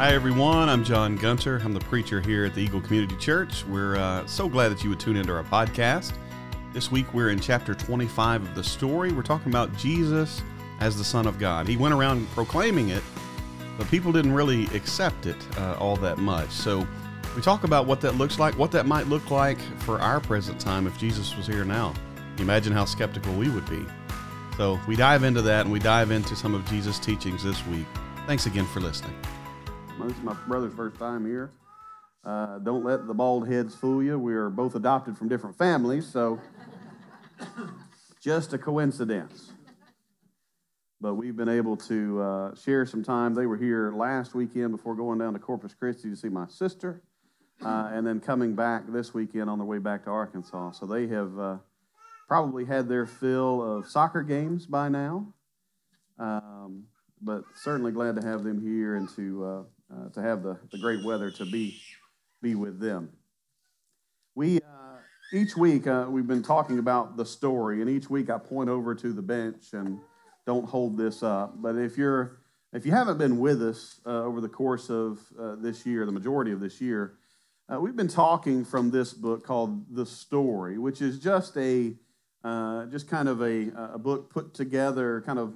Hi, everyone. I'm John Gunter. I'm the preacher here at the Eagle Community Church. We're uh, so glad that you would tune into our podcast. This week, we're in chapter 25 of the story. We're talking about Jesus as the Son of God. He went around proclaiming it, but people didn't really accept it uh, all that much. So, we talk about what that looks like, what that might look like for our present time if Jesus was here now. Imagine how skeptical we would be. So, we dive into that and we dive into some of Jesus' teachings this week. Thanks again for listening. This is my brother's first time here. Uh, don't let the bald heads fool you. We are both adopted from different families, so just a coincidence. But we've been able to uh, share some time. They were here last weekend before going down to Corpus Christi to see my sister, uh, and then coming back this weekend on their way back to Arkansas. So they have uh, probably had their fill of soccer games by now. Um, but certainly glad to have them here and to uh, uh, to have the, the great weather to be, be with them. We, uh, each week, uh, we've been talking about the story, and each week I point over to the bench and don't hold this up. But if you're if you haven't been with us uh, over the course of uh, this year, the majority of this year, uh, we've been talking from this book called The Story, which is just a just kind of a, a book put together, kind of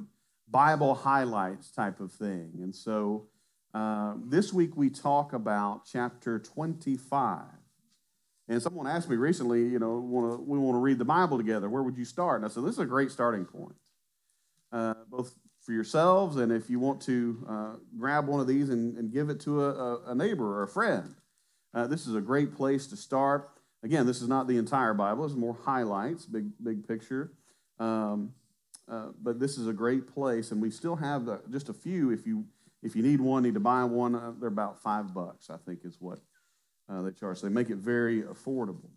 Bible highlights type of thing. And so uh, this week we talk about chapter 25. And someone asked me recently, you know, wanna, we want to read the Bible together. Where would you start? And I said, this is a great starting point, uh, both for yourselves and if you want to uh, grab one of these and, and give it to a, a, neighbor or a friend. Uh, this is a great place to start. Again, this is not the entire Bible, it's more highlights, big, big picture. Um, uh, but this is a great place, and we still have the, just a few if you if you need one, need to buy one, uh, they're about five bucks, I think is what uh, they charge. So they make it very affordable.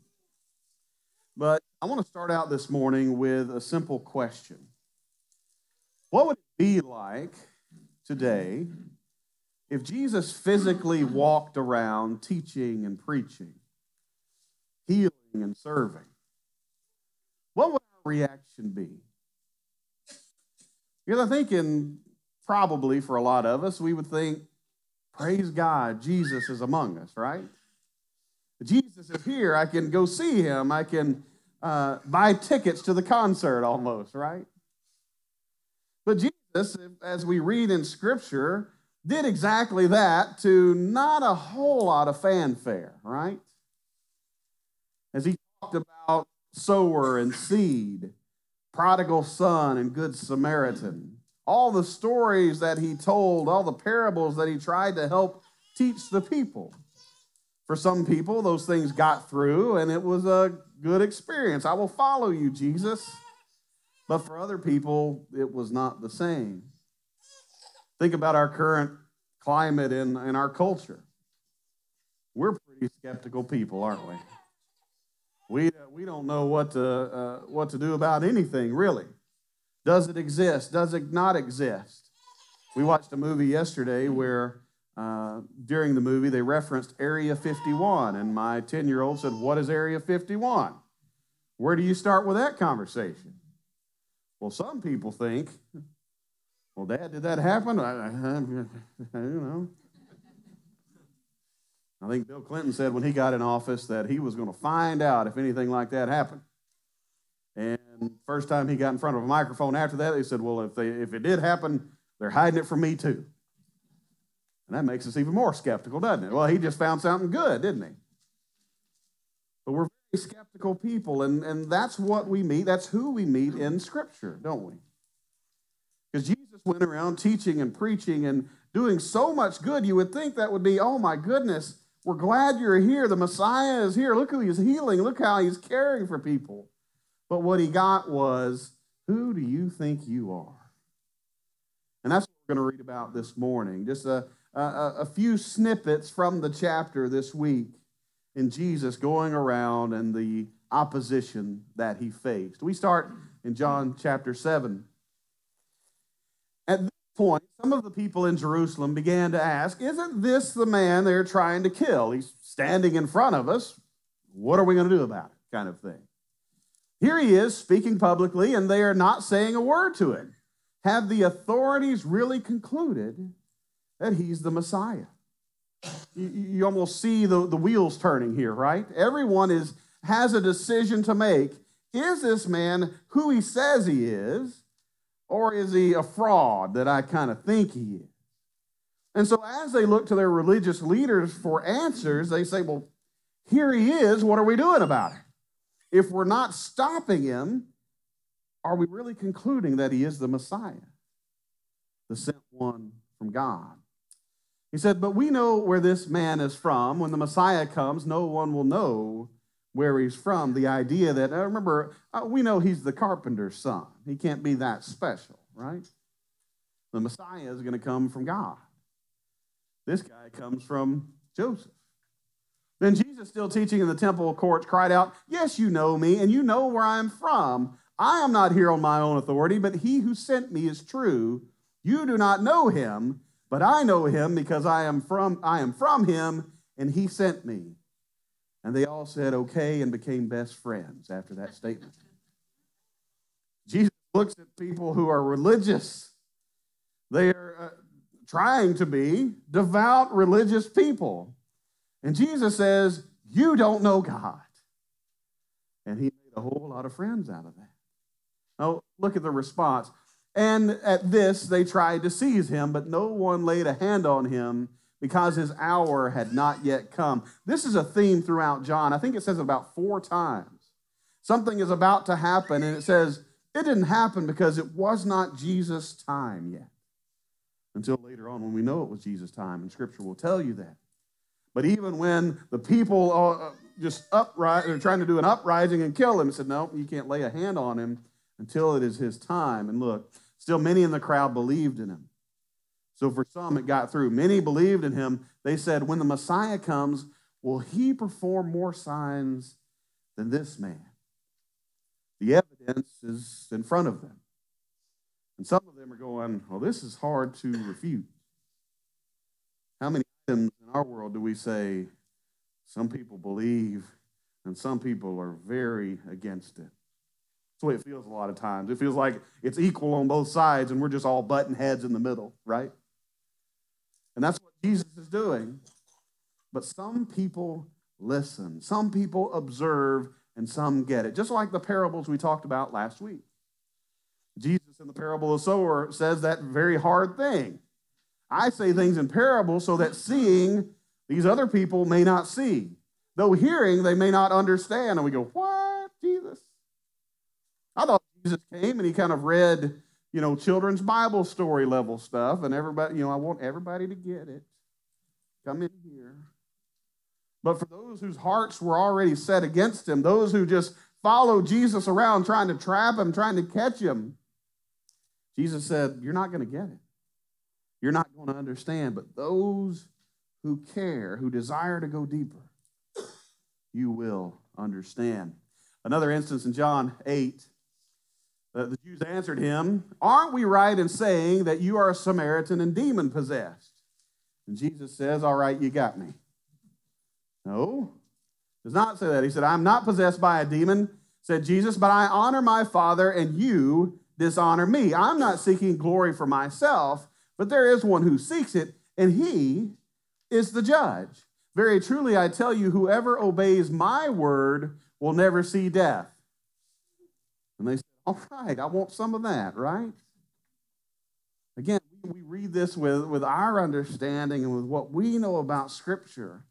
But I want to start out this morning with a simple question What would it be like today if Jesus physically walked around teaching and preaching, healing and serving? What would our reaction be? Because I think in probably for a lot of us, we would think, praise God, Jesus is among us, right? Jesus is here. I can go see him. I can uh, buy tickets to the concert almost, right? But Jesus, as we read in Scripture, did exactly that to not a whole lot of fanfare, right? As he talked about sower and seed, prodigal son and good Samaritan, all the stories that he told, all the parables that he tried to help teach the people. For some people, those things got through and it was a good experience. I will follow you, Jesus. But for other people, it was not the same. Think about our current climate in, in our culture. We're pretty skeptical people, aren't we? We, we don't know what to, uh, what to do about anything, really. Does it exist? Does it not exist? We watched a movie yesterday where uh, during the movie they referenced Area 51, and my 10 year old said, What is Area 51? Where do you start with that conversation? Well, some people think, Well, Dad, did that happen? I, I, I, you know. I think Bill Clinton said when he got in office that he was going to find out if anything like that happened. And first time he got in front of a microphone after that, they said, Well, if, they, if it did happen, they're hiding it from me too. And that makes us even more skeptical, doesn't it? Well, he just found something good, didn't he? But we're very skeptical people, and, and that's what we meet. That's who we meet in Scripture, don't we? Because Jesus went around teaching and preaching and doing so much good, you would think that would be, oh my goodness, we're glad you're here. The Messiah is here. Look who he's healing. Look how he's caring for people. But what he got was, Who do you think you are? And that's what we're going to read about this morning. Just a, a, a few snippets from the chapter this week in Jesus going around and the opposition that he faced. We start in John chapter 7. At this point, some of the people in Jerusalem began to ask, Isn't this the man they're trying to kill? He's standing in front of us. What are we going to do about it? Kind of thing. Here he is speaking publicly, and they are not saying a word to him. Have the authorities really concluded that he's the Messiah? you, you almost see the, the wheels turning here, right? Everyone is has a decision to make. Is this man who he says he is, or is he a fraud that I kind of think he is? And so, as they look to their religious leaders for answers, they say, Well, here he is. What are we doing about it? If we're not stopping him, are we really concluding that he is the Messiah, the sent one from God? He said, But we know where this man is from. When the Messiah comes, no one will know where he's from. The idea that, uh, remember, uh, we know he's the carpenter's son. He can't be that special, right? The Messiah is going to come from God. This guy comes from Joseph. Then Jesus, still teaching in the temple courts, cried out, Yes, you know me, and you know where I am from. I am not here on my own authority, but he who sent me is true. You do not know him, but I know him because I am from I am from him, and he sent me. And they all said okay and became best friends after that statement. Jesus looks at people who are religious. They are uh, trying to be devout religious people. And Jesus says, You don't know God. And he made a whole lot of friends out of that. Now, look at the response. And at this, they tried to seize him, but no one laid a hand on him because his hour had not yet come. This is a theme throughout John. I think it says about four times. Something is about to happen, and it says it didn't happen because it was not Jesus' time yet. Until later on, when we know it was Jesus' time, and Scripture will tell you that. But even when the people uh, just upright, they're trying to do an uprising and kill him, said, No, you can't lay a hand on him until it is his time. And look, still many in the crowd believed in him. So for some, it got through. Many believed in him. They said, When the Messiah comes, will he perform more signs than this man? The evidence is in front of them. And some of them are going, Well, this is hard to refute. How many in our world do we say some people believe and some people are very against it? That's the way it feels a lot of times. It feels like it's equal on both sides and we're just all button heads in the middle, right? And that's what Jesus is doing. But some people listen, some people observe, and some get it. Just like the parables we talked about last week. Jesus in the parable of sower says that very hard thing. I say things in parables so that seeing these other people may not see. Though hearing, they may not understand. And we go, What, Jesus? I thought Jesus came and he kind of read, you know, children's Bible story level stuff, and everybody, you know, I want everybody to get it. Come in here. But for those whose hearts were already set against him, those who just followed Jesus around trying to trap him, trying to catch him, Jesus said, You're not going to get it. You're not going to understand. But those who care, who desire to go deeper, you will understand. Another instance in John 8, uh, the Jews answered him, Aren't we right in saying that you are a Samaritan and demon possessed? And Jesus says, All right, you got me. No, does not say that. He said, I'm not possessed by a demon, said Jesus, but I honor my Father, and you dishonor me. I'm not seeking glory for myself, but there is one who seeks it, and he is the judge. Very truly, I tell you, whoever obeys my word will never see death. And they said, all right, I want some of that, right? Again, we read this with, with our understanding and with what we know about Scripture.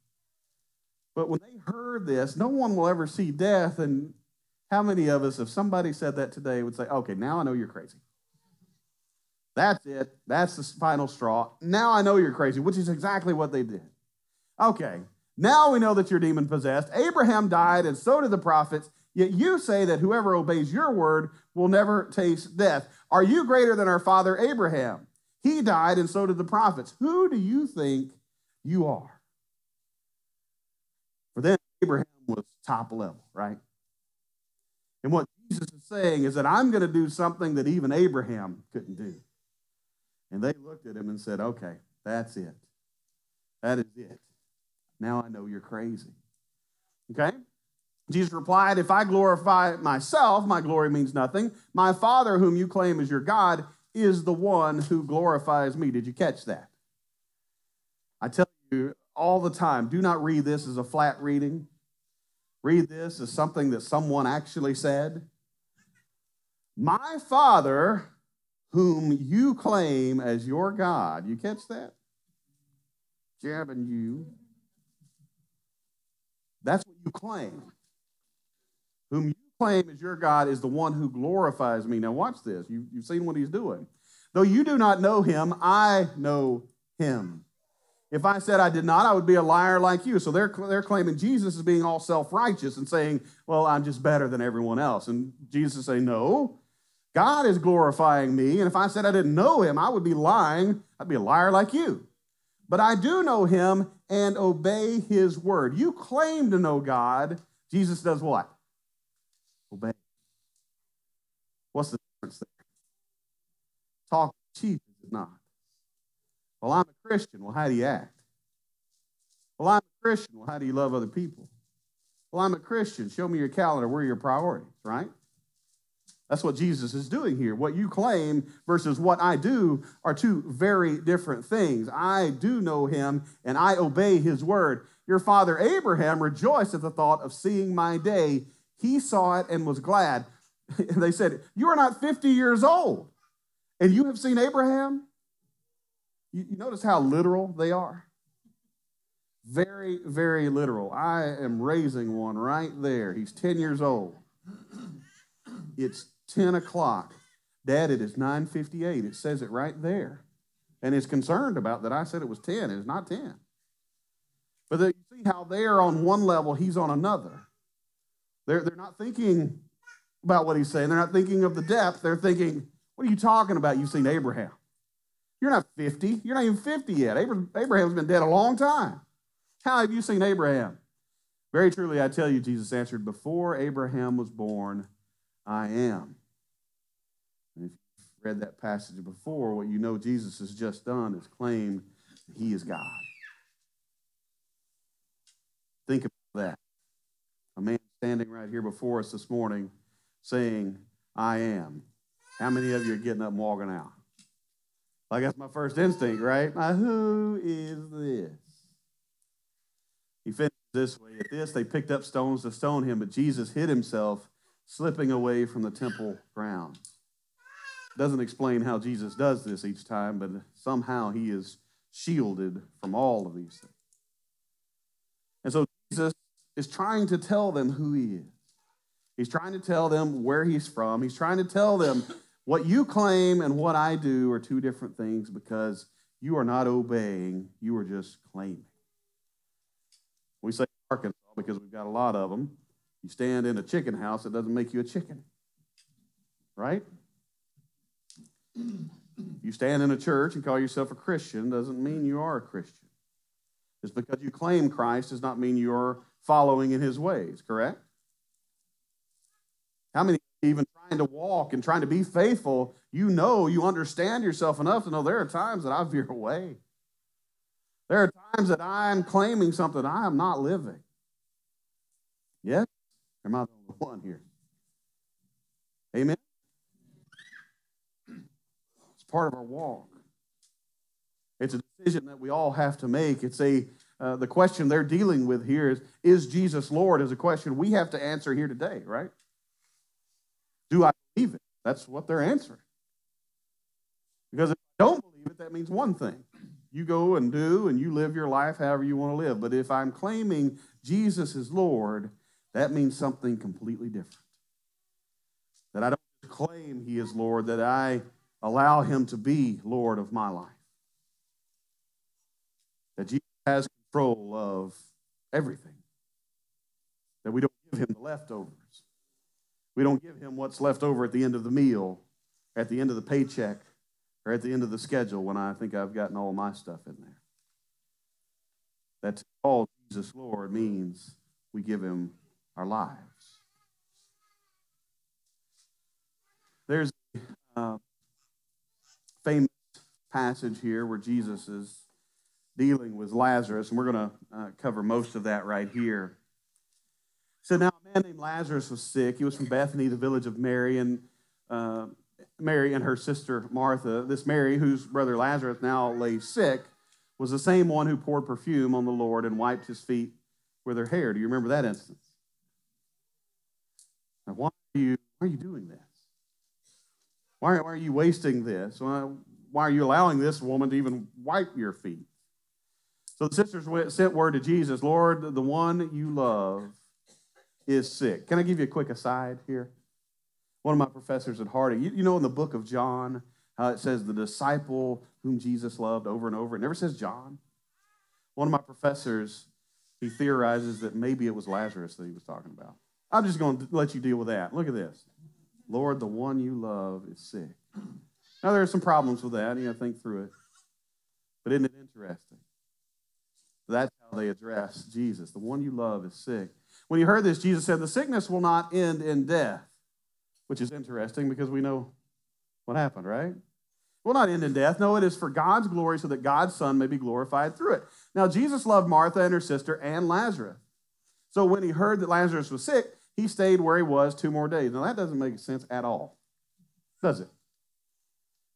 But when they heard this, no one will ever see death. And how many of us, if somebody said that today, would say, okay, now I know you're crazy? That's it. That's the final straw. Now I know you're crazy, which is exactly what they did. Okay, now we know that you're demon possessed. Abraham died, and so did the prophets. Yet you say that whoever obeys your word will never taste death. Are you greater than our father Abraham? He died, and so did the prophets. Who do you think you are? For then, Abraham was top level, right? And what Jesus is saying is that I'm going to do something that even Abraham couldn't do. And they looked at him and said, Okay, that's it. That is it. Now I know you're crazy. Okay? Jesus replied, If I glorify myself, my glory means nothing. My Father, whom you claim is your God, is the one who glorifies me. Did you catch that? I tell you all the time. Do not read this as a flat reading. Read this as something that someone actually said. My Father, whom you claim as your God. You catch that? Jabbing you. That's what you claim. Whom you claim as your God is the one who glorifies me. Now, watch this. You, you've seen what he's doing. Though you do not know him, I know him. If I said I did not, I would be a liar like you. So they're, they're claiming Jesus is being all self righteous and saying, Well, I'm just better than everyone else. And Jesus is saying, No, God is glorifying me. And if I said I didn't know him, I would be lying. I'd be a liar like you. But I do know him and obey his word. You claim to know God. Jesus does what? Obey. What's the difference there? Talk cheap is not. Well, I'm a Christian. Well, how do you act? Well, I'm a Christian. Well, how do you love other people? Well, I'm a Christian. Show me your calendar. Where are your priorities, right? That's what Jesus is doing here. What you claim versus what I do are two very different things. I do know him and I obey his word. Your father Abraham rejoiced at the thought of seeing my day. He saw it and was glad. they said, You are not 50 years old, and you have seen Abraham? You, you notice how literal they are? Very, very literal. I am raising one right there. He's 10 years old. It's 10 o'clock. Dad, it is 9.58. It says it right there. And is concerned about that I said it was 10. It's not 10. But you see how they're on one level, he's on another. They're, they're not thinking about what he's saying. They're not thinking of the depth. They're thinking, what are you talking about? You've seen Abraham. You're not 50. You're not even 50 yet. Abraham's been dead a long time. How have you seen Abraham? Very truly, I tell you, Jesus answered, before Abraham was born, I am. And if you've read that passage before, what you know Jesus has just done is claimed he is God. Think about that. A man standing right here before us this morning saying, I am. How many of you are getting up and walking out? Like that's my first instinct, right? Now, who is this? He finished this way. At this, they picked up stones to stone him, but Jesus hid himself slipping away from the temple grounds. Doesn't explain how Jesus does this each time, but somehow he is shielded from all of these things. And so Jesus is trying to tell them who he is. He's trying to tell them where he's from. He's trying to tell them what you claim and what I do are two different things because you are not obeying, you are just claiming. We say Arkansas because we've got a lot of them. You stand in a chicken house, it doesn't make you a chicken. Right? You stand in a church and call yourself a Christian doesn't mean you are a Christian. Just because you claim Christ does not mean you're following in his ways, correct? How many even trying to walk and trying to be faithful, you know, you understand yourself enough to know there are times that I veer away. There are times that I'm claiming something I am not living. Yes? Am I the only one here? Amen? It's part of our walk. It's a decision that we all have to make. It's a uh, the question they're dealing with here is Is Jesus Lord? is a question we have to answer here today, right? Do I believe it? That's what they're answering. Because if I don't believe it, that means one thing. You go and do and you live your life however you want to live. But if I'm claiming Jesus is Lord, that means something completely different. That I don't claim He is Lord, that I allow Him to be Lord of my life. That Jesus has control of everything. That we don't give Him the leftovers. We don't give Him what's left over at the end of the meal, at the end of the paycheck, or at the end of the schedule when I think I've gotten all my stuff in there. That's all Jesus Lord means we give Him our lives. There's a uh, famous passage here where Jesus is dealing with Lazarus, and we're going to uh, cover most of that right here. So now a man named Lazarus was sick. He was from Bethany, the village of Mary, and uh, Mary and her sister Martha. This Mary, whose brother Lazarus now lay sick, was the same one who poured perfume on the Lord and wiped his feet with her hair. Do you remember that instance? Now, why are you, why are you doing this? Why, why are you wasting this? Why, why are you allowing this woman to even wipe your feet? So the sisters went, sent word to Jesus Lord, the one you love is sick. Can I give you a quick aside here? One of my professors at Harding, you, you know, in the book of John, how it says the disciple whom Jesus loved over and over. It never says John. One of my professors, he theorizes that maybe it was Lazarus that he was talking about. I'm just going to let you deal with that. Look at this. Lord, the one you love is sick. Now, there are some problems with that. You to think through it. But isn't it interesting? That's how they address Jesus. The one you love is sick. When you heard this, Jesus said, The sickness will not end in death, which is interesting because we know what happened, right? Will not end in death. No, it is for God's glory so that God's Son may be glorified through it. Now, Jesus loved Martha and her sister and Lazarus. So when he heard that Lazarus was sick, he stayed where he was two more days. Now, that doesn't make sense at all, does it?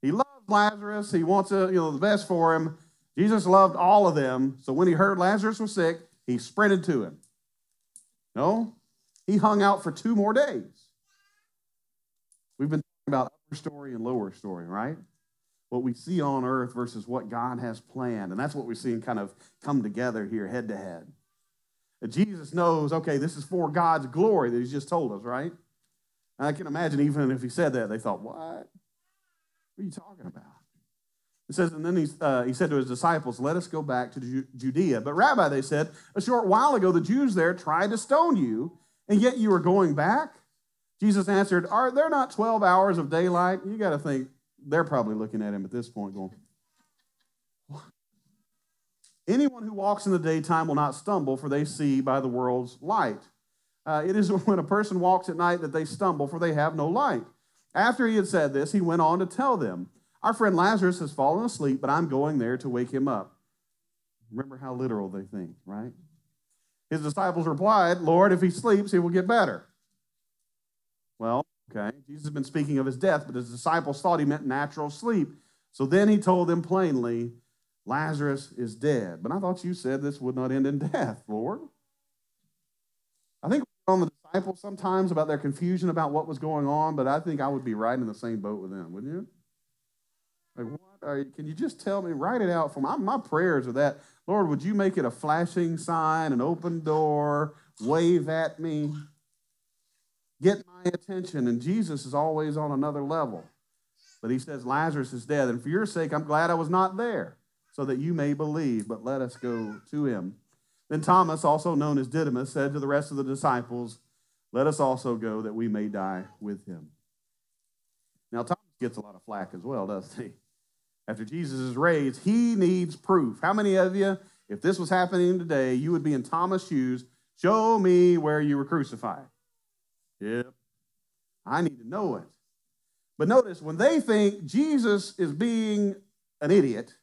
He loves Lazarus. He wants to, you know, the best for him. Jesus loved all of them. So when he heard Lazarus was sick, he sprinted to him. No, he hung out for two more days. We've been talking about upper story and lower story, right? What we see on earth versus what God has planned. And that's what we're seeing kind of come together here, head to head. Jesus knows, okay, this is for God's glory that he's just told us, right? And I can imagine even if he said that, they thought, what? What are you talking about? It says, and then he, uh, he said to his disciples, Let us go back to Judea. But, Rabbi, they said, a short while ago the Jews there tried to stone you, and yet you are going back? Jesus answered, Are there not 12 hours of daylight? You got to think, they're probably looking at him at this point going? Anyone who walks in the daytime will not stumble, for they see by the world's light. Uh, it is when a person walks at night that they stumble, for they have no light. After he had said this, he went on to tell them, our friend Lazarus has fallen asleep, but I'm going there to wake him up. Remember how literal they think, right? His disciples replied, Lord, if he sleeps, he will get better. Well, okay, Jesus has been speaking of his death, but his disciples thought he meant natural sleep. So then he told them plainly, Lazarus is dead. But I thought you said this would not end in death, Lord. I think on the disciples sometimes about their confusion about what was going on, but I think I would be right in the same boat with them, wouldn't you? Like, what are you, can you just tell me, write it out for me? My prayers are that, Lord, would you make it a flashing sign, an open door, wave at me, get my attention? And Jesus is always on another level. But he says, Lazarus is dead. And for your sake, I'm glad I was not there, so that you may believe. But let us go to him. Then Thomas, also known as Didymus, said to the rest of the disciples, Let us also go, that we may die with him. Now, Thomas gets a lot of flack as well, doesn't he? After Jesus is raised, he needs proof. How many of you, if this was happening today, you would be in Thomas' shoes? Show me where you were crucified. Yep. I need to know it. But notice, when they think Jesus is being an idiot,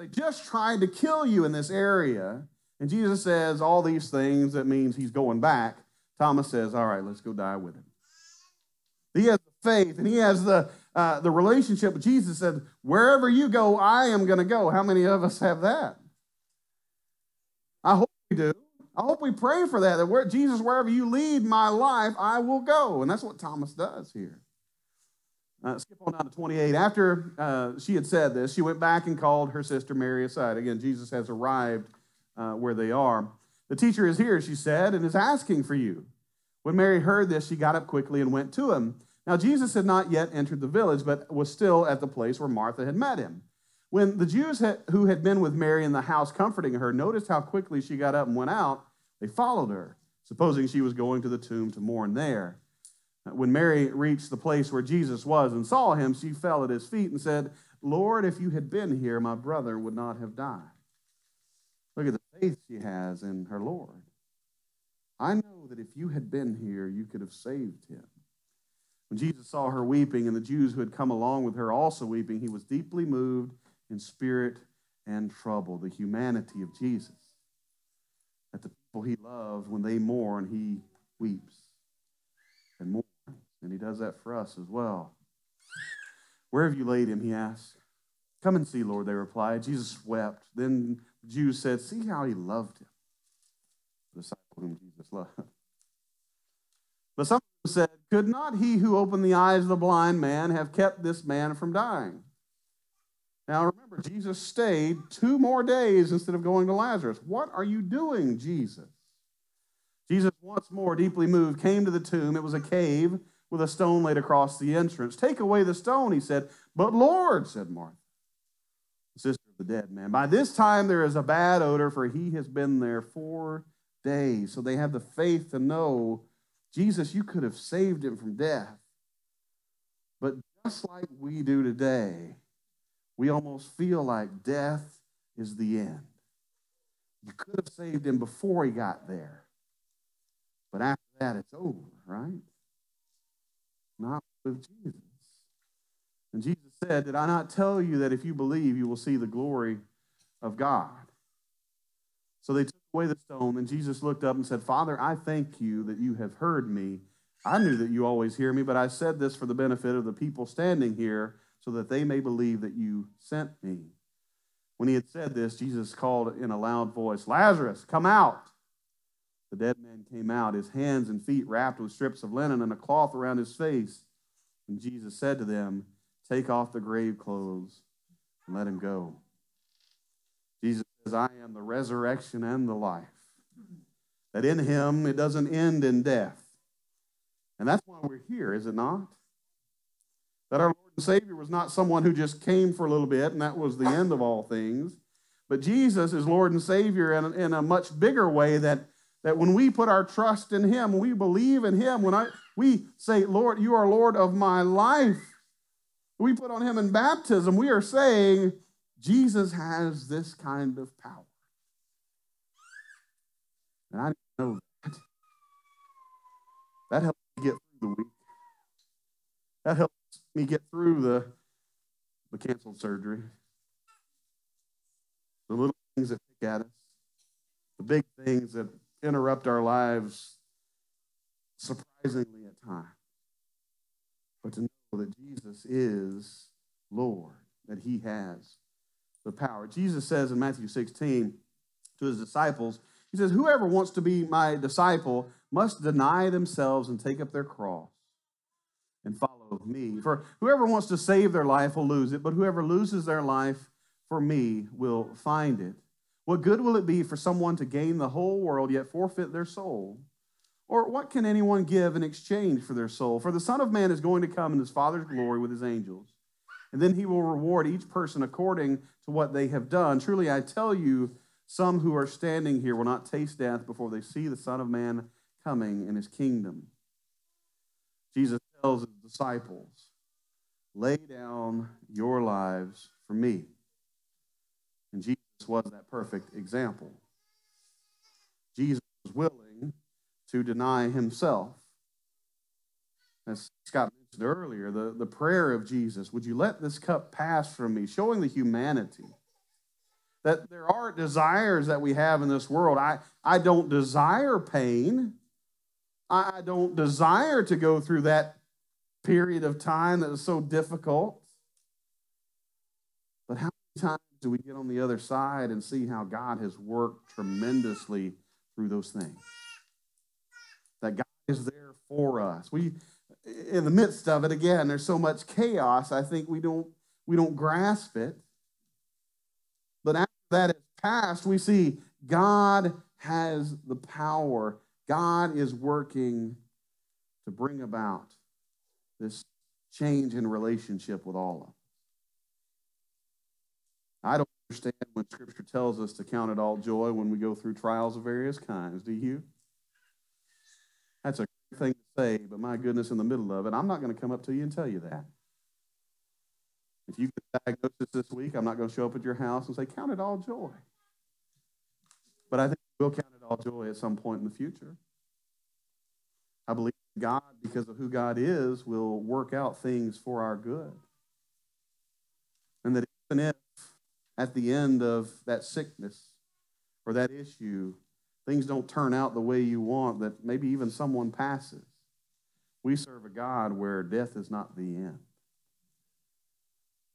they just tried to kill you in this area, and Jesus says all these things, that means he's going back. Thomas says, All right, let's go die with him. He has the faith and he has the, uh, the relationship with Jesus said, Wherever you go, I am going to go. How many of us have that? I hope we do. I hope we pray for that, that where, Jesus, wherever you lead my life, I will go. And that's what Thomas does here. Uh, skip on down to 28. After uh, she had said this, she went back and called her sister Mary aside. Again, Jesus has arrived uh, where they are. The teacher is here, she said, and is asking for you. When Mary heard this, she got up quickly and went to him. Now, Jesus had not yet entered the village, but was still at the place where Martha had met him. When the Jews who had been with Mary in the house comforting her noticed how quickly she got up and went out, they followed her, supposing she was going to the tomb to mourn there. When Mary reached the place where Jesus was and saw him, she fell at his feet and said, Lord, if you had been here, my brother would not have died. Look at the faith she has in her Lord. I know that if you had been here, you could have saved him. When Jesus saw her weeping and the Jews who had come along with her also weeping, he was deeply moved in spirit and trouble. The humanity of Jesus. That the people he loves, when they mourn, he weeps. And he does that for us as well. Where have you laid him? He asked. Come and see, Lord, they replied. Jesus wept. Then the Jews said, See how he loved him, the disciple whom Jesus loved. But some said, Could not he who opened the eyes of the blind man have kept this man from dying? Now remember, Jesus stayed two more days instead of going to Lazarus. What are you doing, Jesus? Jesus, once more deeply moved, came to the tomb. It was a cave with a stone laid across the entrance. Take away the stone, he said. But Lord, said Martha, sister of the dead man, by this time there is a bad odor, for he has been there four days. So they have the faith to know, Jesus, you could have saved him from death. But just like we do today, we almost feel like death is the end. You could have saved him before he got there. But after that, it's over, right? Not with Jesus. And Jesus said, Did I not tell you that if you believe, you will see the glory of God? So they took away the stone, and Jesus looked up and said, Father, I thank you that you have heard me. I knew that you always hear me, but I said this for the benefit of the people standing here so that they may believe that you sent me. When he had said this, Jesus called in a loud voice, Lazarus, come out. The dead man came out, his hands and feet wrapped with strips of linen and a cloth around his face. And Jesus said to them, Take off the grave clothes and let him go. Jesus says, I am the resurrection and the life. That in him it doesn't end in death. And that's why we're here, is it not? That our Lord and Savior was not someone who just came for a little bit and that was the end of all things. But Jesus is Lord and Savior in, in a much bigger way that, that when we put our trust in Him, we believe in Him, when I, we say, Lord, you are Lord of my life, we put on Him in baptism, we are saying, Jesus has this kind of power. And I know that. That helps me get through the week. That helps me get through the, the canceled surgery. The little things that pick at us. The big things that interrupt our lives surprisingly at times. But to know that Jesus is Lord, that He has the power. Jesus says in Matthew 16 to His disciples, He says, Whoever wants to be my disciple must deny themselves and take up their cross and follow me. For whoever wants to save their life will lose it, but whoever loses their life for me will find it. What good will it be for someone to gain the whole world yet forfeit their soul? Or what can anyone give in exchange for their soul? For the Son of Man is going to come in his Father's glory with his angels. And then he will reward each person according to what they have done. Truly, I tell you, some who are standing here will not taste death before they see the Son of Man coming in his kingdom. Jesus tells his disciples, Lay down your lives for me. And Jesus was that perfect example. Jesus was willing to deny himself. As Scott mentioned earlier, the, the prayer of Jesus, would you let this cup pass from me, showing the humanity that there are desires that we have in this world. I, I don't desire pain. I don't desire to go through that period of time that is so difficult. But how many times we get on the other side and see how God has worked tremendously through those things? That God is there for us. We in the midst of it again, there's so much chaos, I think we don't we don't grasp it. But after that is passed, we see God has the power. God is working to bring about this change in relationship with all of us. I don't understand when Scripture tells us to count it all joy when we go through trials of various kinds. Do you? That's a great thing to say, but my goodness, in the middle of it, I'm not going to come up to you and tell you that. If you get diagnosis this week, I'm not going to show up at your house and say, Count it all joy. But I think we'll count it all joy at some point in the future. I believe God, because of who God is, will work out things for our good. And that even if at the end of that sickness or that issue, things don't turn out the way you want, that maybe even someone passes, we serve a God where death is not the end.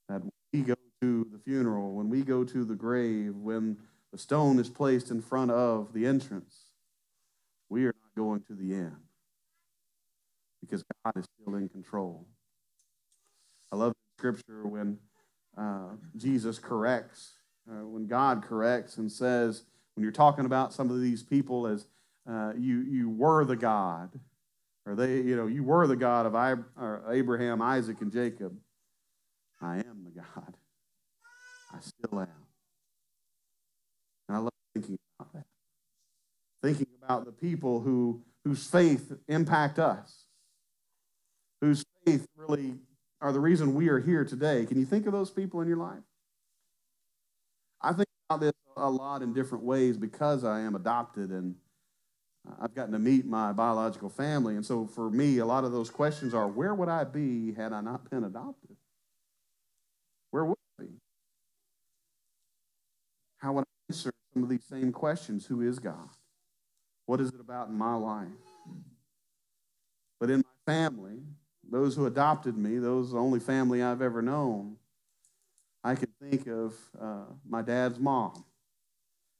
That we go to the funeral, when we go to the grave, when the stone is placed in front of the entrance, we are not going to the end because God is still in control. I love scripture when uh, Jesus corrects, uh, when God corrects and says, when you're talking about some of these people as uh, you, you were the God, or they, you know, you were the God of Abraham, Isaac, and Jacob. I am the God. I still am. And I love thinking about that. Thinking about the people who, whose faith impact us, whose faith really are the reason we are here today. Can you think of those people in your life? I think about this a lot in different ways because I am adopted and uh, I've gotten to meet my biological family. And so for me, a lot of those questions are where would I be had I not been adopted? Where would I be? How would I answer some of these same questions? Who is God? What is it about in my life? But in my family, those who adopted me, those the only family I've ever known, I can think of uh, my dad's mom.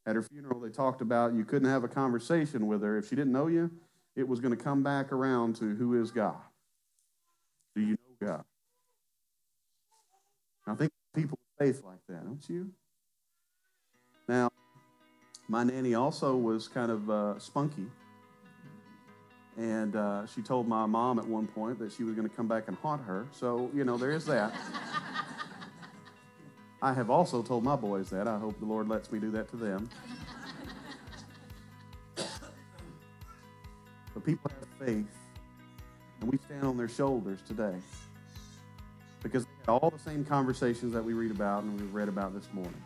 At her funeral, they talked about you couldn't have a conversation with her. If she didn't know you, it was going to come back around to who is God? Do you know God? I think people with faith like that, don't you? Now, my nanny also was kind of uh, spunky. And uh, she told my mom at one point that she was going to come back and haunt her. So, you know, there is that. I have also told my boys that. I hope the Lord lets me do that to them. but people have faith, and we stand on their shoulders today because they had all the same conversations that we read about and we've read about this morning.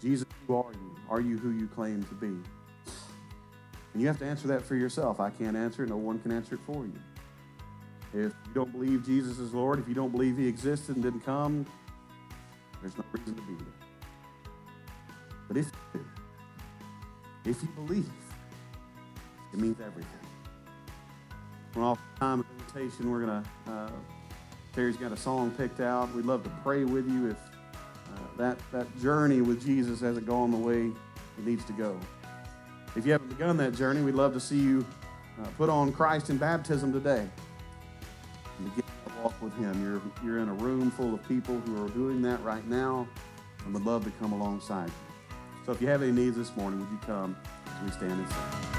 Jesus, who are you? Are you who you claim to be? And you have to answer that for yourself. I can't answer it, no one can answer it for you. If you don't believe Jesus is Lord, if you don't believe he existed and didn't come, there's no reason to be there. But if you do, if you believe, it means everything. We're off time of invitation. We're going to, uh, Terry's got a song picked out. We'd love to pray with you if uh, that, that journey with Jesus hasn't gone the way it needs to go. If you haven't begun that journey, we'd love to see you uh, put on Christ in baptism today and begin to walk with Him. You're, you're in a room full of people who are doing that right now and would love to come alongside you. So if you have any needs this morning, would you come as we stand and sing?